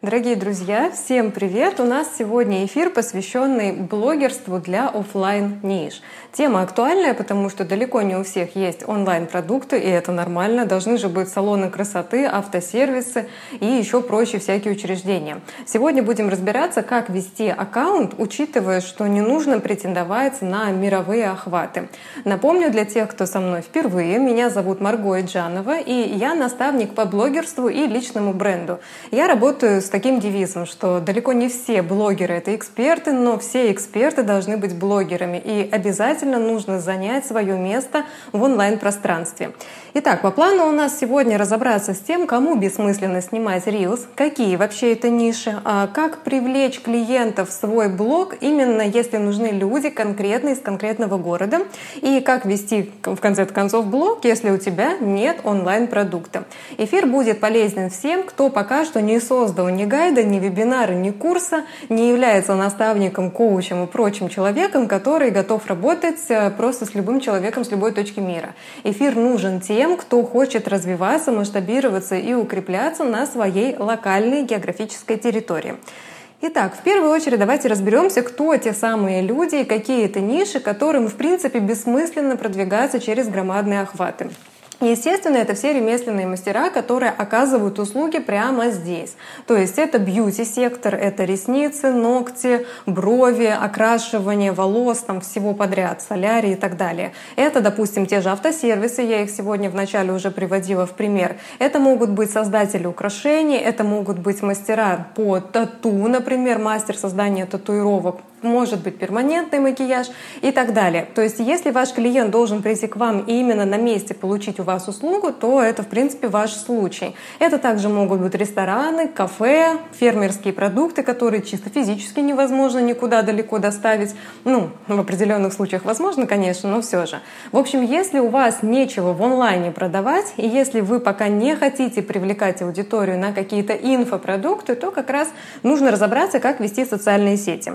Дорогие друзья, всем привет! У нас сегодня эфир, посвященный блогерству для офлайн ниш. Тема актуальная, потому что далеко не у всех есть онлайн-продукты, и это нормально. Должны же быть салоны красоты, автосервисы и еще прочие всякие учреждения. Сегодня будем разбираться, как вести аккаунт, учитывая, что не нужно претендовать на мировые охваты. Напомню для тех, кто со мной впервые, меня зовут Марго Иджанова, и я наставник по блогерству и личному бренду. Я работаю с таким девизом, что далеко не все блогеры — это эксперты, но все эксперты должны быть блогерами, и обязательно нужно занять свое место в онлайн-пространстве. Итак, по плану у нас сегодня разобраться с тем, кому бессмысленно снимать Reels, какие вообще это ниши, а как привлечь клиентов в свой блог, именно если нужны люди конкретные из конкретного города, и как вести в конце концов блог, если у тебя нет онлайн-продукта. Эфир будет полезен всем, кто пока что не создал ни гайда, ни вебинара, ни курса, не является наставником, коучем и прочим человеком, который готов работать э, просто с любым человеком с любой точки мира. Эфир нужен тем, тем, кто хочет развиваться, масштабироваться и укрепляться на своей локальной географической территории. Итак, в первую очередь давайте разберемся, кто те самые люди и какие это ниши, которым в принципе бессмысленно продвигаться через громадные охваты. Естественно, это все ремесленные мастера, которые оказывают услуги прямо здесь. То есть это бьюти-сектор, это ресницы, ногти, брови, окрашивание волос, там всего подряд, солярий и так далее. Это, допустим, те же автосервисы, я их сегодня вначале уже приводила в пример. Это могут быть создатели украшений, это могут быть мастера по тату, например, мастер создания татуировок может быть перманентный макияж и так далее. То есть если ваш клиент должен прийти к вам и именно на месте получить у вас услугу, то это в принципе ваш случай. Это также могут быть рестораны, кафе, фермерские продукты, которые чисто физически невозможно никуда далеко доставить. Ну, в определенных случаях возможно, конечно, но все же. В общем, если у вас нечего в онлайне продавать, и если вы пока не хотите привлекать аудиторию на какие-то инфопродукты, то как раз нужно разобраться, как вести социальные сети.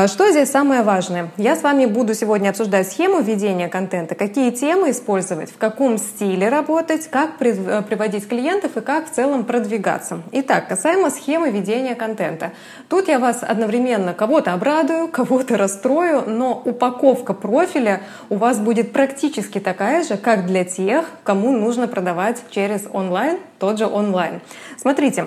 А что здесь самое важное? Я с вами буду сегодня обсуждать схему ведения контента, какие темы использовать, в каком стиле работать, как э, приводить клиентов и как в целом продвигаться. Итак, касаемо схемы ведения контента. Тут я вас одновременно кого-то обрадую, кого-то расстрою, но упаковка профиля у вас будет практически такая же, как для тех, кому нужно продавать через онлайн, тот же онлайн. Смотрите,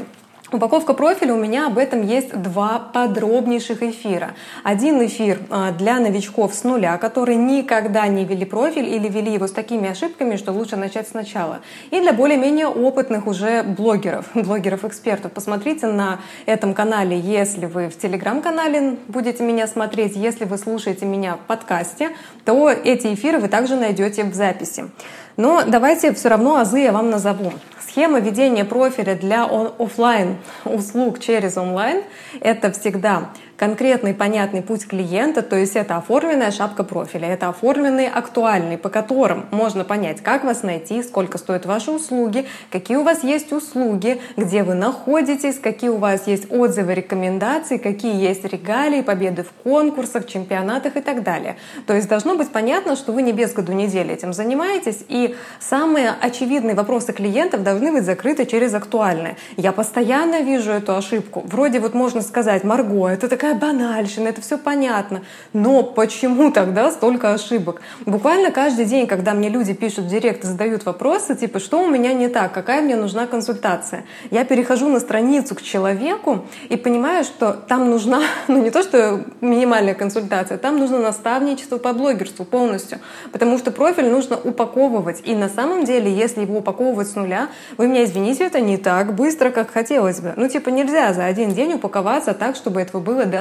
Упаковка профиля у меня об этом есть два подробнейших эфира. Один эфир а, для новичков с нуля, которые никогда не вели профиль или вели его с такими ошибками, что лучше начать сначала. И для более-менее опытных уже блогеров, блогеров-экспертов. Посмотрите на этом канале, если вы в телеграм-канале будете меня смотреть, если вы слушаете меня в подкасте, то эти эфиры вы также найдете в записи. Но давайте все равно азы я вам назову. Схема ведения профиля для офлайн услуг через онлайн – это всегда конкретный понятный путь клиента, то есть это оформленная шапка профиля, это оформленный актуальный, по которым можно понять, как вас найти, сколько стоят ваши услуги, какие у вас есть услуги, где вы находитесь, какие у вас есть отзывы, рекомендации, какие есть регалии, победы в конкурсах, чемпионатах и так далее. То есть должно быть понятно, что вы не без году недели этим занимаетесь, и самые очевидные вопросы клиентов должны быть закрыты через актуальные. Я постоянно вижу эту ошибку. Вроде вот можно сказать, Марго, это такая такая банальщина, это все понятно. Но почему тогда столько ошибок? Буквально каждый день, когда мне люди пишут в директ задают вопросы, типа, что у меня не так, какая мне нужна консультация, я перехожу на страницу к человеку и понимаю, что там нужна, ну не то, что минимальная консультация, там нужно наставничество по блогерству полностью, потому что профиль нужно упаковывать. И на самом деле, если его упаковывать с нуля, вы меня извините, это не так быстро, как хотелось бы. Ну типа нельзя за один день упаковаться так, чтобы этого было достаточно.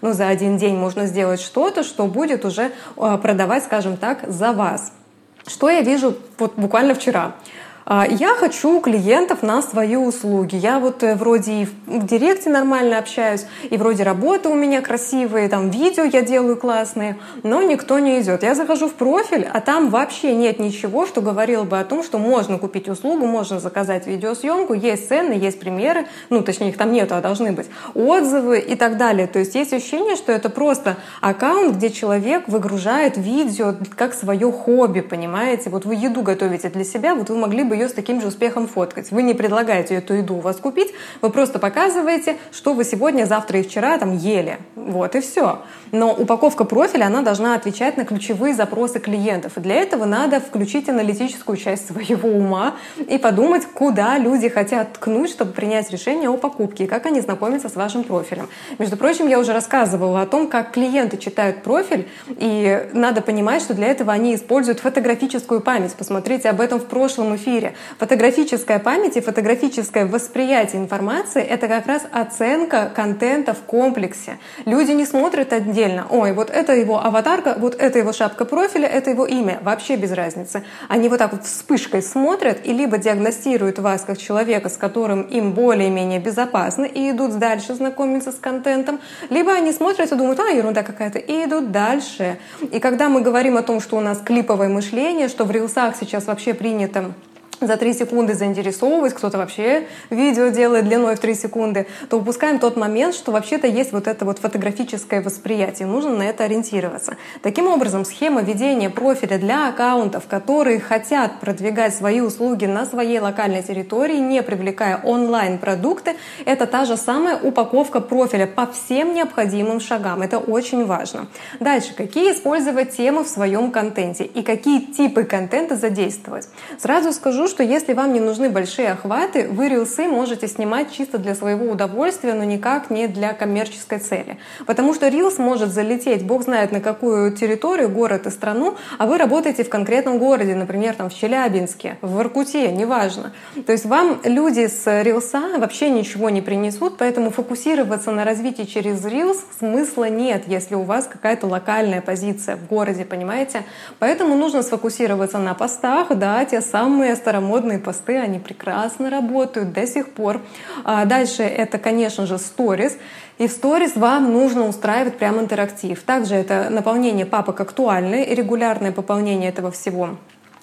Но за один день можно сделать что-то, что будет уже э, продавать, скажем так, за вас. Что я вижу вот буквально вчера? А, я хочу клиентов на свои услуги. Я вот э, вроде и в директе нормально общаюсь, и вроде работы у меня красивые, там видео я делаю классные, но никто не идет. Я захожу в профиль, а там вообще нет ничего, что говорило бы о том, что можно купить услугу, можно заказать видеосъемку, есть цены, есть примеры, ну точнее их там нету, а должны быть, отзывы и так далее. То есть есть ощущение, что это просто аккаунт, где человек выгружает видео как свое хобби, понимаете? Вот вы еду готовите для себя, вот вы могли бы бы ее с таким же успехом фоткать. Вы не предлагаете эту еду у вас купить, вы просто показываете, что вы сегодня, завтра и вчера там ели. Вот и все. Но упаковка профиля, она должна отвечать на ключевые запросы клиентов. И для этого надо включить аналитическую часть своего ума и подумать, куда люди хотят ткнуть, чтобы принять решение о покупке и как они знакомятся с вашим профилем. Между прочим, я уже рассказывала о том, как клиенты читают профиль, и надо понимать, что для этого они используют фотографическую память. Посмотрите об этом в прошлом эфире. Фотографическая память и фотографическое восприятие информации — это как раз оценка контента в комплексе. Люди не смотрят отдельно. Ой, вот это его аватарка, вот это его шапка профиля, это его имя. Вообще без разницы. Они вот так вот вспышкой смотрят и либо диагностируют вас как человека, с которым им более-менее безопасно, и идут дальше знакомиться с контентом, либо они смотрят и думают, а, ерунда какая-то, и идут дальше. И когда мы говорим о том, что у нас клиповое мышление, что в рилсах сейчас вообще принято за 3 секунды заинтересовывать, кто-то вообще видео делает длиной в 3 секунды, то упускаем тот момент, что вообще-то есть вот это вот фотографическое восприятие. Нужно на это ориентироваться. Таким образом, схема ведения профиля для аккаунтов, которые хотят продвигать свои услуги на своей локальной территории, не привлекая онлайн-продукты, это та же самая упаковка профиля по всем необходимым шагам. Это очень важно. Дальше, какие использовать темы в своем контенте и какие типы контента задействовать. Сразу скажу, что если вам не нужны большие охваты, вы рилсы можете снимать чисто для своего удовольствия, но никак не для коммерческой цели. Потому что рилс может залететь, бог знает на какую территорию, город и страну, а вы работаете в конкретном городе, например, там в Челябинске, в Воркуте, неважно. То есть вам люди с рилса вообще ничего не принесут, поэтому фокусироваться на развитии через рилс смысла нет, если у вас какая-то локальная позиция в городе, понимаете? Поэтому нужно сфокусироваться на постах, да, те самые старомодные модные посты, они прекрасно работают до сих пор. А дальше это, конечно же, сторис. И в сторис вам нужно устраивать прям интерактив. Также это наполнение папок актуальное и регулярное пополнение этого всего.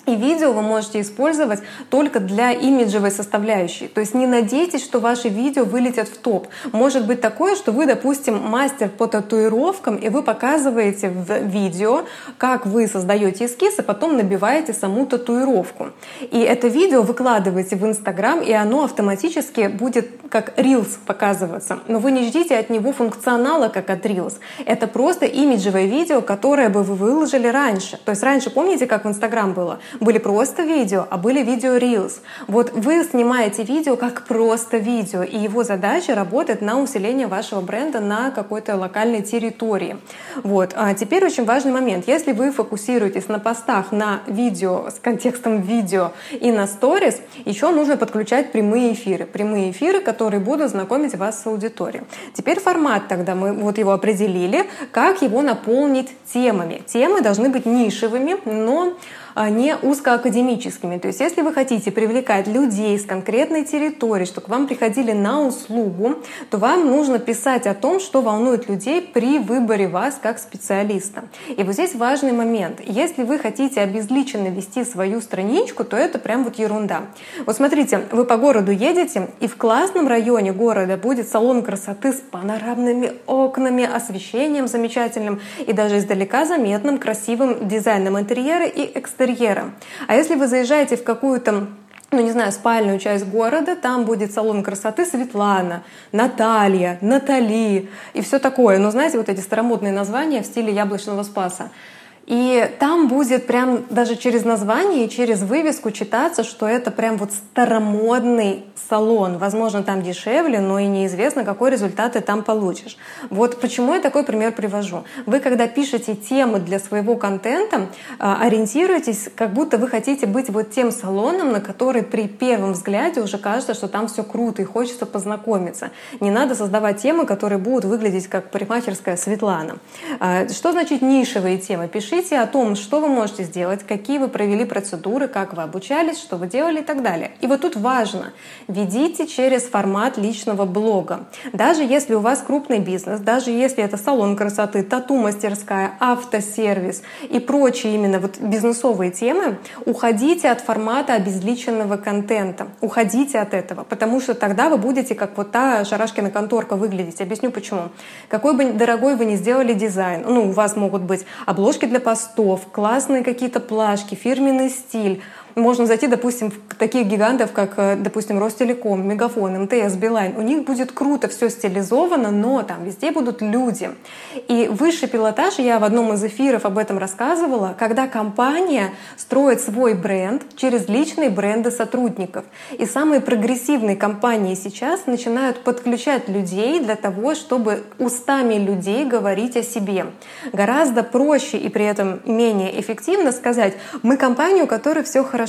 И видео вы можете использовать только для имиджевой составляющей. То есть не надейтесь, что ваши видео вылетят в топ. Может быть такое, что вы, допустим, мастер по татуировкам, и вы показываете в видео, как вы создаете эскиз, а потом набиваете саму татуировку. И это видео выкладываете в Инстаграм, и оно автоматически будет как Reels показываться. Но вы не ждите от него функционала, как от Reels. Это просто имиджевое видео, которое бы вы выложили раньше. То есть раньше, помните, как в Инстаграм было? Были просто видео, а были видео Reels. Вот вы снимаете видео как просто видео, и его задача работать на усиление вашего бренда на какой-то локальной территории. Вот. А теперь очень важный момент. Если вы фокусируетесь на постах, на видео с контекстом видео и на сторис, еще нужно подключать прямые эфиры. Прямые эфиры, которые будут знакомить вас с аудиторией. Теперь формат тогда мы вот его определили, как его наполнить темами. Темы должны быть нишевыми, но не узкоакадемическими. То есть если вы хотите привлекать людей с конкретной территории, чтобы к вам приходили на услугу, то вам нужно писать о том, что волнует людей при выборе вас как специалиста. И вот здесь важный момент. Если вы хотите обезличенно вести свою страничку, то это прям вот ерунда. Вот смотрите, вы по городу едете, и в классном районе города будет салон красоты с панорамными окнами, освещением замечательным и даже издалека заметным красивым дизайном интерьера и экстерьера экстерьера. А если вы заезжаете в какую-то ну, не знаю, спальную часть города, там будет салон красоты Светлана, Наталья, Натали и все такое. Но знаете, вот эти старомодные названия в стиле яблочного спаса. И там будет прям даже через название и через вывеску читаться, что это прям вот старомодный салон. Возможно, там дешевле, но и неизвестно, какой результат ты там получишь. Вот почему я такой пример привожу. Вы, когда пишете темы для своего контента, а, ориентируйтесь, как будто вы хотите быть вот тем салоном, на который при первом взгляде уже кажется, что там все круто и хочется познакомиться. Не надо создавать темы, которые будут выглядеть как парикмахерская Светлана. А, что значит нишевые темы? Пишите Пишите о том, что вы можете сделать, какие вы провели процедуры, как вы обучались, что вы делали и так далее. И вот тут важно, ведите через формат личного блога. Даже если у вас крупный бизнес, даже если это салон красоты, тату-мастерская, автосервис и прочие именно вот бизнесовые темы, уходите от формата обезличенного контента. Уходите от этого, потому что тогда вы будете как вот та шарашкина конторка выглядеть. Объясню почему. Какой бы дорогой вы ни сделали дизайн, ну, у вас могут быть обложки для постов, классные какие-то плашки, фирменный стиль. Можно зайти, допустим, в таких гигантов, как, э, допустим, Ростелеком, Мегафон, МТС, Билайн. У них будет круто все стилизовано, но там везде будут люди. И высший пилотаж, я в одном из эфиров об этом рассказывала, когда компания строит свой бренд через личные бренды сотрудников. И самые прогрессивные компании сейчас начинают подключать людей для того, чтобы устами людей говорить о себе. Гораздо проще и при этом менее эффективно сказать, мы компания, у которой все хорошо.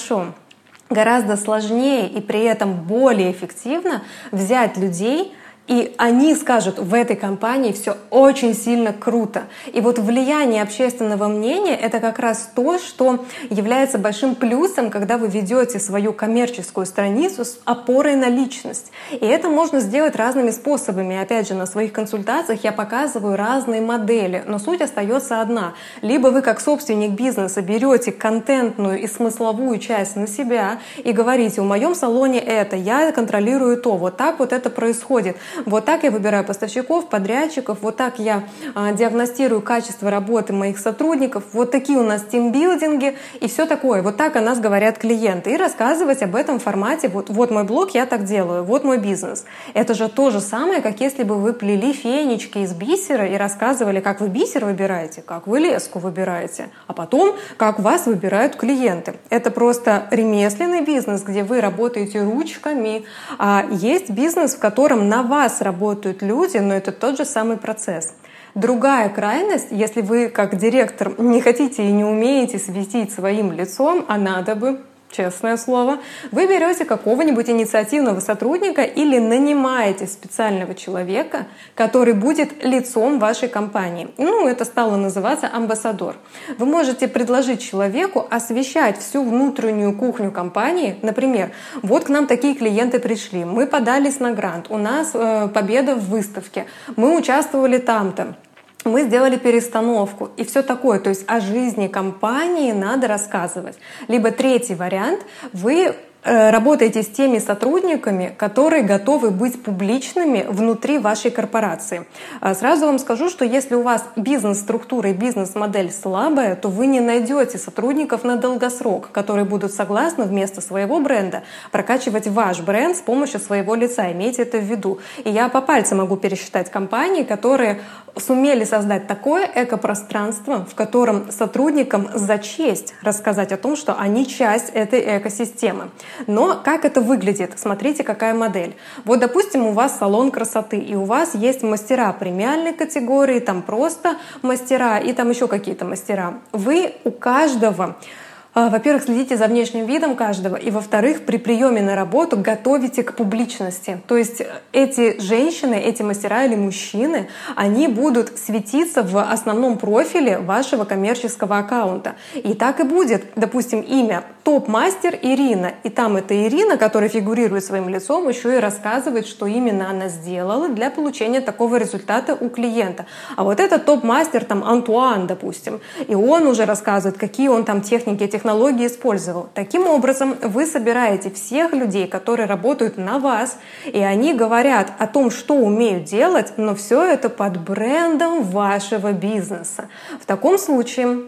Гораздо сложнее и при этом более эффективно взять людей, и они скажут, в этой компании все очень сильно круто. И вот влияние общественного мнения — это как раз то, что является большим плюсом, когда вы ведете свою коммерческую страницу с опорой на личность. И это можно сделать разными способами. Опять же, на своих консультациях я показываю разные модели, но суть остается одна. Либо вы как собственник бизнеса берете контентную и смысловую часть на себя и говорите, в моем салоне это, я контролирую то, вот так вот это происходит. Вот так я выбираю поставщиков, подрядчиков, вот так я а, диагностирую качество работы моих сотрудников, вот такие у нас тимбилдинги и все такое. Вот так о нас говорят клиенты. И рассказывать об этом формате, вот, вот мой блог, я так делаю, вот мой бизнес. Это же то же самое, как если бы вы плели фенечки из бисера и рассказывали, как вы бисер выбираете, как вы леску выбираете, а потом, как вас выбирают клиенты. Это просто ремесленный бизнес, где вы работаете ручками, а есть бизнес, в котором на вас вас работают люди, но это тот же самый процесс. Другая крайность, если вы как директор не хотите и не умеете светить своим лицом, а надо бы, честное слово, вы берете какого-нибудь инициативного сотрудника или нанимаете специального человека, который будет лицом вашей компании. Ну, это стало называться амбассадор. Вы можете предложить человеку освещать всю внутреннюю кухню компании. Например, вот к нам такие клиенты пришли, мы подались на грант, у нас э, победа в выставке, мы участвовали там-то мы сделали перестановку и все такое. То есть о жизни компании надо рассказывать. Либо третий вариант, вы Э, работаете с теми сотрудниками, которые готовы быть публичными внутри вашей корпорации. А сразу вам скажу, что если у вас бизнес-структура и бизнес-модель слабая, то вы не найдете сотрудников на долгосрок, которые будут согласны вместо своего бренда прокачивать ваш бренд с помощью своего лица. Имейте это в виду. И я по пальцам могу пересчитать компании, которые сумели создать такое экопространство, в котором сотрудникам за честь рассказать о том, что они часть этой экосистемы. Но как это выглядит? Смотрите, какая модель. Вот, допустим, у вас салон красоты, и у вас есть мастера премиальной категории, там просто мастера и там еще какие-то мастера. Вы у каждого во-первых, следите за внешним видом каждого, и во-вторых, при приеме на работу готовите к публичности. То есть эти женщины, эти мастера или мужчины, они будут светиться в основном профиле вашего коммерческого аккаунта. И так и будет. Допустим, имя топ-мастер Ирина. И там эта Ирина, которая фигурирует своим лицом, еще и рассказывает, что именно она сделала для получения такого результата у клиента. А вот это топ-мастер, там, Антуан, допустим, и он уже рассказывает, какие он там техники, технологии использовал. Таким образом, вы собираете всех людей, которые работают на вас, и они говорят о том, что умеют делать, но все это под брендом вашего бизнеса. В таком случае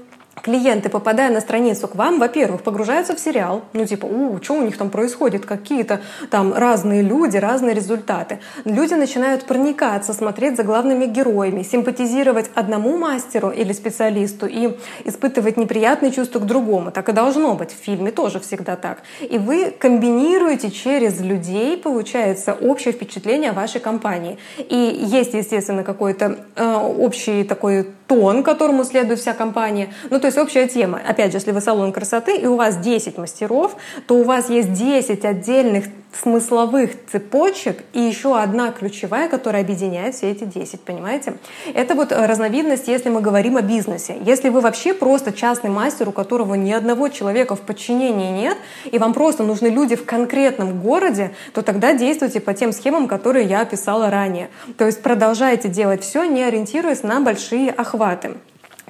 клиенты, попадая на страницу к вам, во-первых, погружаются в сериал, ну типа, у, что у них там происходит, какие-то там разные люди, разные результаты. Люди начинают проникаться, смотреть за главными героями, симпатизировать одному мастеру или специалисту и испытывать неприятные чувства к другому. Так и должно быть. В фильме тоже всегда так. И вы комбинируете через людей, получается, общее впечатление о вашей компании. И есть, естественно, какой-то э, общий такой тон, которому следует вся компания. Ну, то есть общая тема. Опять же, если вы салон красоты, и у вас 10 мастеров, то у вас есть 10 отдельных смысловых цепочек и еще одна ключевая, которая объединяет все эти 10, понимаете? Это вот разновидность, если мы говорим о бизнесе. Если вы вообще просто частный мастер, у которого ни одного человека в подчинении нет, и вам просто нужны люди в конкретном городе, то тогда действуйте по тем схемам, которые я описала ранее. То есть продолжайте делать все, не ориентируясь на большие охваты.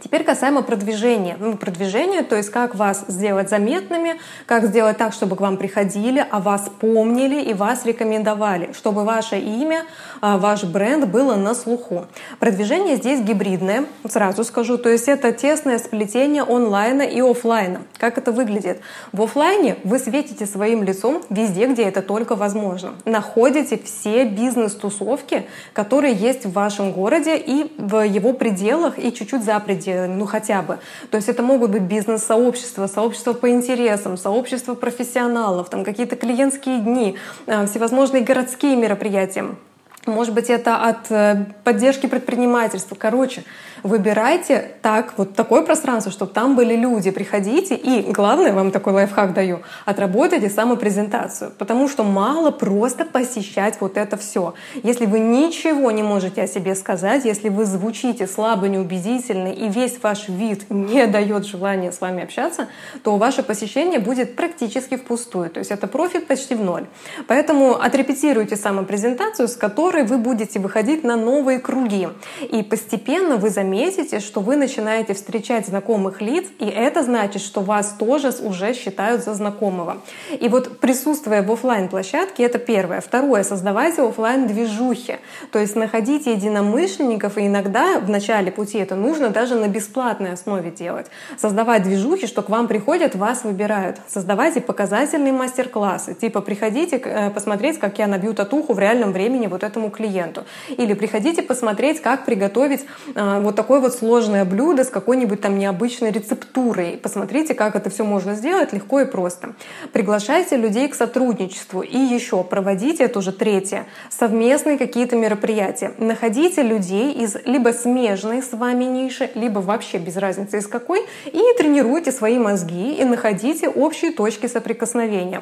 Теперь касаемо продвижения. Ну, продвижение, то есть как вас сделать заметными, как сделать так, чтобы к вам приходили, о вас помнили и вас рекомендовали, чтобы ваше имя, а, ваш бренд было на слуху. Продвижение здесь гибридное, сразу скажу, то есть это тесное сплетение онлайна и офлайна. Как это выглядит? В офлайне вы светите своим лицом везде, где это только возможно. Находите все бизнес-тусовки, которые есть в вашем городе и в его пределах, и чуть-чуть за пределами пределами, ну хотя бы. То есть это могут быть бизнес-сообщества, сообщества по интересам, сообщества профессионалов, там какие-то клиентские дни, э, всевозможные городские мероприятия. Может быть, это от э, поддержки предпринимательства. Короче, выбирайте так, вот такое пространство, чтобы там были люди. Приходите и, главное, вам такой лайфхак даю, отработайте самопрезентацию. Потому что мало просто посещать вот это все. Если вы ничего не можете о себе сказать, если вы звучите слабо, неубедительно и весь ваш вид не дает желания с вами общаться, то ваше посещение будет практически впустую. То есть это профит почти в ноль. Поэтому отрепетируйте самопрезентацию, с которой вы будете выходить на новые круги. И постепенно вы заметите, что вы начинаете встречать знакомых лиц, и это значит, что вас тоже уже считают за знакомого. И вот присутствие в офлайн площадке это первое. Второе, создавайте офлайн движухи. То есть находите единомышленников, и иногда в начале пути это нужно даже на бесплатной основе делать. Создавать движухи, что к вам приходят, вас выбирают. Создавайте показательные мастер-классы. Типа приходите э, посмотреть, как я набью татуху в реальном времени вот этому клиенту. Или приходите посмотреть, как приготовить э, вот такое вот сложное блюдо с какой-нибудь там необычной рецептурой. Посмотрите, как это все можно сделать легко и просто. Приглашайте людей к сотрудничеству. И еще проводите, это уже третье, совместные какие-то мероприятия. Находите людей из либо смежной с вами ниши, либо вообще без разницы из какой, и тренируйте свои мозги и находите общие точки соприкосновения.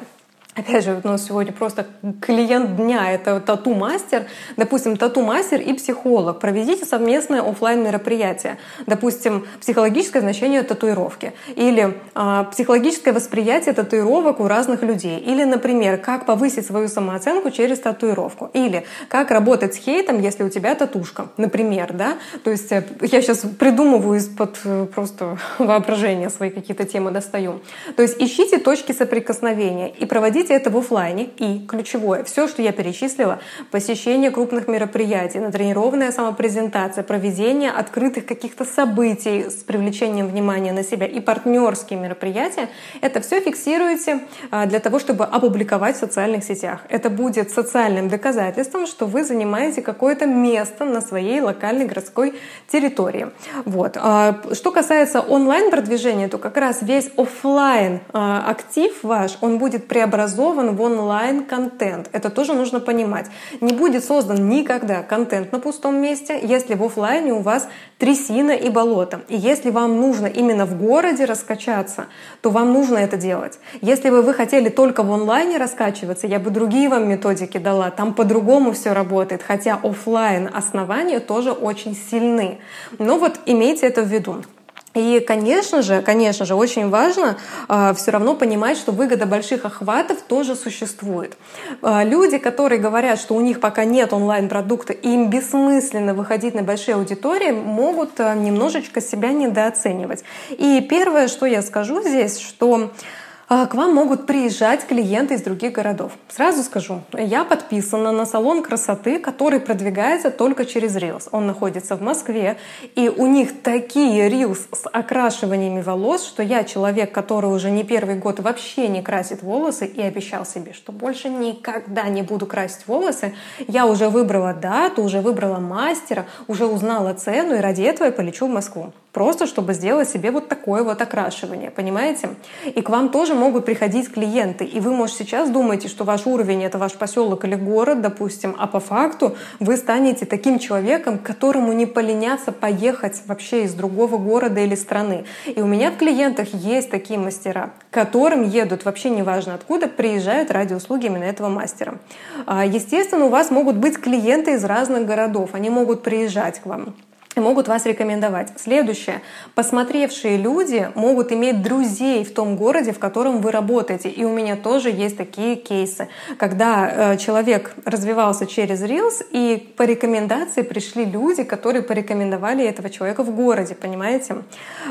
Опять же, у нас сегодня просто клиент дня — это тату-мастер. Допустим, тату-мастер и психолог. Проведите совместное офлайн мероприятие. Допустим, психологическое значение татуировки. Или э, психологическое восприятие татуировок у разных людей. Или, например, как повысить свою самооценку через татуировку. Или как работать с хейтом, если у тебя татушка. Например, да? То есть э, я сейчас придумываю из-под э, просто воображения свои какие-то темы достаю. То есть ищите точки соприкосновения и проводите Проводите это в офлайне. И ключевое, все, что я перечислила, посещение крупных мероприятий, натренированная самопрезентация, проведение открытых каких-то событий с привлечением внимания на себя и партнерские мероприятия, это все фиксируете а, для того, чтобы опубликовать в социальных сетях. Это будет социальным доказательством, что вы занимаете какое-то место на своей локальной городской территории. Вот. А, что касается онлайн-продвижения, то как раз весь офлайн а, актив ваш, он будет преобразован преобразован в онлайн-контент. Это тоже нужно понимать. Не будет создан никогда контент на пустом месте, если в офлайне у вас трясина и болото. И если вам нужно именно в городе раскачаться, то вам нужно это делать. Если бы вы хотели только в онлайне раскачиваться, я бы другие вам методики дала. Там по-другому все работает. Хотя офлайн основания тоже очень сильны. Но вот имейте это в виду. И, конечно же, конечно же, очень важно э, а, все равно понимать, что выгода больших охватов тоже существует. Э, люди, которые говорят, что у них пока нет онлайн-продукта, им бессмысленно выходить на большие аудитории, могут э, немножечко себя недооценивать. И первое, что я скажу здесь, что к вам могут приезжать клиенты из других городов. Сразу скажу, я подписана на салон красоты, который продвигается только через Reels. Он находится в Москве, и у них такие Reels с окрашиваниями волос, что я человек, который уже не первый год вообще не красит волосы и обещал себе, что больше никогда не буду красить волосы. Я уже выбрала дату, уже выбрала мастера, уже узнала цену, и ради этого я полечу в Москву. Просто чтобы сделать себе вот такое вот окрашивание, понимаете? И к вам тоже могут приходить клиенты. И вы, может, сейчас думаете, что ваш уровень — это ваш поселок или город, допустим, а по факту вы станете таким человеком, которому не поленятся поехать вообще из другого города или страны. И у меня в клиентах есть такие мастера, которым едут вообще неважно откуда, приезжают ради услуги именно этого мастера. А, естественно, у вас могут быть клиенты из разных городов, они могут приезжать к вам. Могут вас рекомендовать. Следующее. Посмотревшие люди могут иметь друзей в том городе, в котором вы работаете. И у меня тоже есть такие кейсы, когда э, человек развивался через Reels, и по рекомендации пришли люди, которые порекомендовали этого человека в городе, понимаете?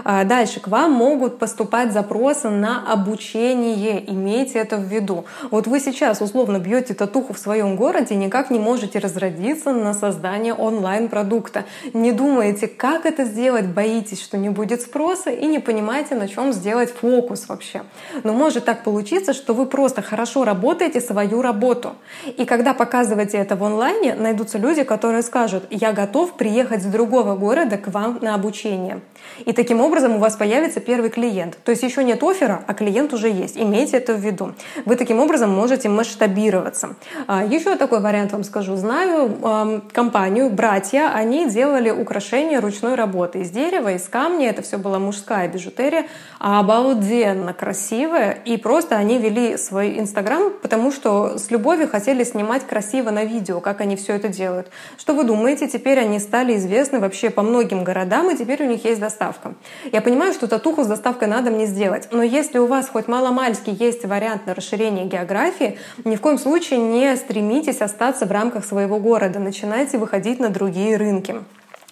А дальше. К вам могут поступать запросы на обучение. Имейте это в виду. Вот вы сейчас условно бьете татуху в своем городе никак не можете разродиться на создание онлайн-продукта. Не думайте думаете, как это сделать, боитесь, что не будет спроса и не понимаете, на чем сделать фокус вообще. Но может так получиться, что вы просто хорошо работаете свою работу. И когда показываете это в онлайне, найдутся люди, которые скажут, я готов приехать с другого города к вам на обучение. И таким образом у вас появится первый клиент. То есть еще нет оффера, а клиент уже есть. Имейте это в виду. Вы таким образом можете масштабироваться. А, еще такой вариант вам скажу. Знаю компанию, братья, они делали украшения ручной работы из дерева, из камня. Это все была мужская бижутерия. Обалденно красивая. И просто они вели свой инстаграм, потому что с любовью хотели снимать красиво на видео, как они все это делают. Что вы думаете? Теперь они стали известны вообще по многим городам, и теперь у них есть доставка. Я понимаю, что татуху с доставкой надо мне сделать, но если у вас хоть маломальски есть вариант на расширение географии, ни в коем случае не стремитесь остаться в рамках своего города, начинайте выходить на другие рынки.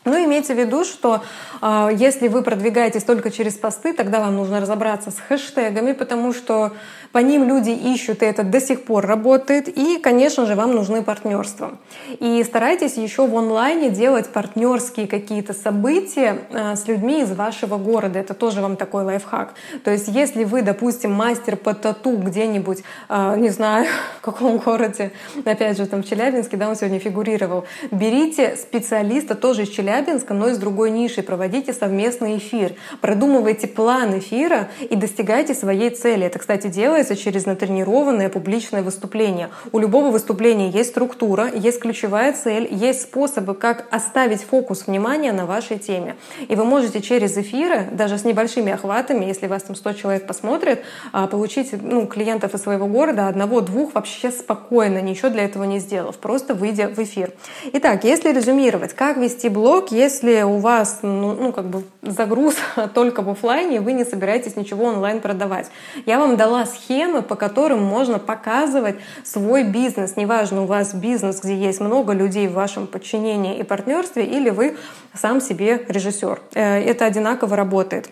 Ну, имейте в виду, что э, если вы продвигаетесь только через посты, тогда вам нужно разобраться с хэштегами, потому что по ним люди ищут, и это до сих пор работает. И, конечно же, вам нужны партнерства. И старайтесь еще в онлайне делать партнерские какие-то события э, с людьми из вашего города. Это тоже вам такой лайфхак. То есть, если вы, допустим, мастер по тату где-нибудь, э, не знаю, в каком городе, опять же, там в Челябинске, да, он сегодня фигурировал, берите специалиста тоже из Челябинска, Челябинска, но из другой ниши. Проводите совместный эфир, продумывайте план эфира и достигайте своей цели. Это, кстати, делается через натренированное публичное выступление. У любого выступления есть структура, есть ключевая цель, есть способы, как оставить фокус внимания на вашей теме. И вы можете через эфиры, даже с небольшими охватами, если вас там 100 человек посмотрит, а, получить ну, клиентов из своего города, одного-двух вообще спокойно, ничего для этого не сделав, просто выйдя в эфир. Итак, если резюмировать, как вести блог, блог, если у вас ну, ну, как бы загруз только в офлайне, вы не собираетесь ничего онлайн продавать. Я вам дала схемы, по которым можно показывать свой бизнес. Неважно, у вас бизнес, где есть много людей в вашем подчинении и партнерстве, или вы сам себе режиссер. Э, это одинаково работает.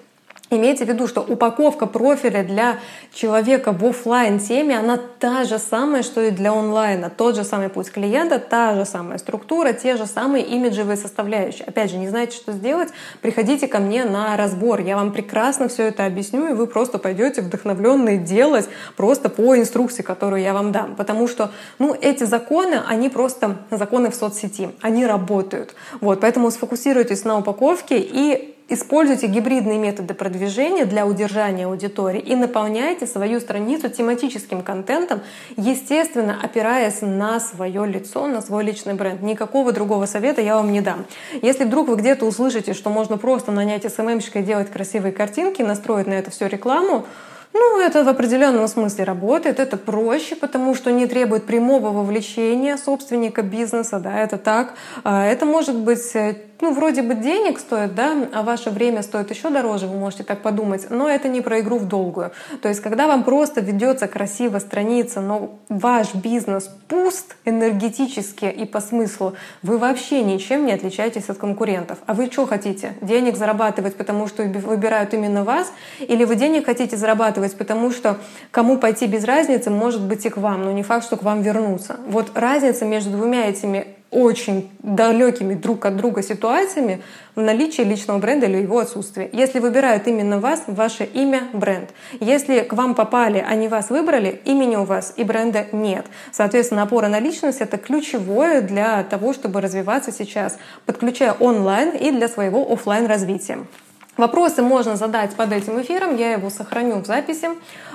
Имейте в виду, что упаковка профиля для человека в офлайн теме она та же самая, что и для онлайна. Тот же самый путь клиента, та же самая структура, те же самые имиджевые составляющие. Опять же, не знаете, что сделать, приходите ко мне на разбор. Я вам прекрасно все это объясню, и вы просто пойдете вдохновленные делать просто по инструкции, которую я вам дам. Потому что ну, эти законы, они просто законы в соцсети, они работают. Вот, поэтому сфокусируйтесь на упаковке и Используйте гибридные методы продвижения для удержания аудитории и наполняйте свою страницу тематическим контентом, естественно, опираясь на свое лицо, на свой личный бренд. Никакого другого совета я вам не дам. Если вдруг вы где-то услышите, что можно просто нанять СММщика и делать красивые картинки, настроить на это все рекламу, ну, это в определенном смысле работает, это проще, потому что не требует прямого вовлечения собственника бизнеса, да, это так. А это может быть э, ну, вроде бы денег стоит, да, а ваше время стоит еще дороже, вы можете так подумать, но это не про игру в долгую. То есть, когда вам просто ведется красиво страница, но ваш бизнес пуст энергетически и по смыслу, вы вообще ничем не отличаетесь от конкурентов. А вы что хотите? Денег зарабатывать, потому что выбирают именно вас? Или вы денег хотите зарабатывать, потому что кому пойти без разницы, может быть и к вам, но не факт, что к вам вернутся. Вот разница между двумя этими очень далекими друг от друга ситуациями в наличии личного бренда или его отсутствии. Если выбирают именно вас, ваше имя — бренд. Если к вам попали, они вас выбрали, имени у вас и бренда нет. Соответственно, опора на личность — это ключевое для того, чтобы развиваться сейчас, подключая онлайн и для своего офлайн развития. Вопросы можно задать под этим эфиром, я его сохраню в записи.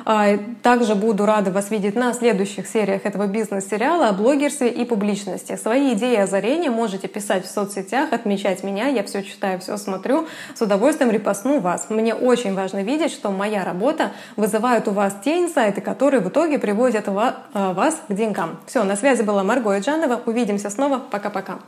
А, также буду рада вас видеть на следующих сериях этого бизнес-сериала о блогерстве и публичности. Свои идеи и озарения можете писать в соцсетях, отмечать меня, я все читаю, все смотрю, с удовольствием репостну вас. Мне очень важно видеть, что моя работа вызывает у вас те инсайты, которые в итоге приводят а, вас к деньгам. Все, на связи была Марго Иджанова, увидимся снова, пока-пока.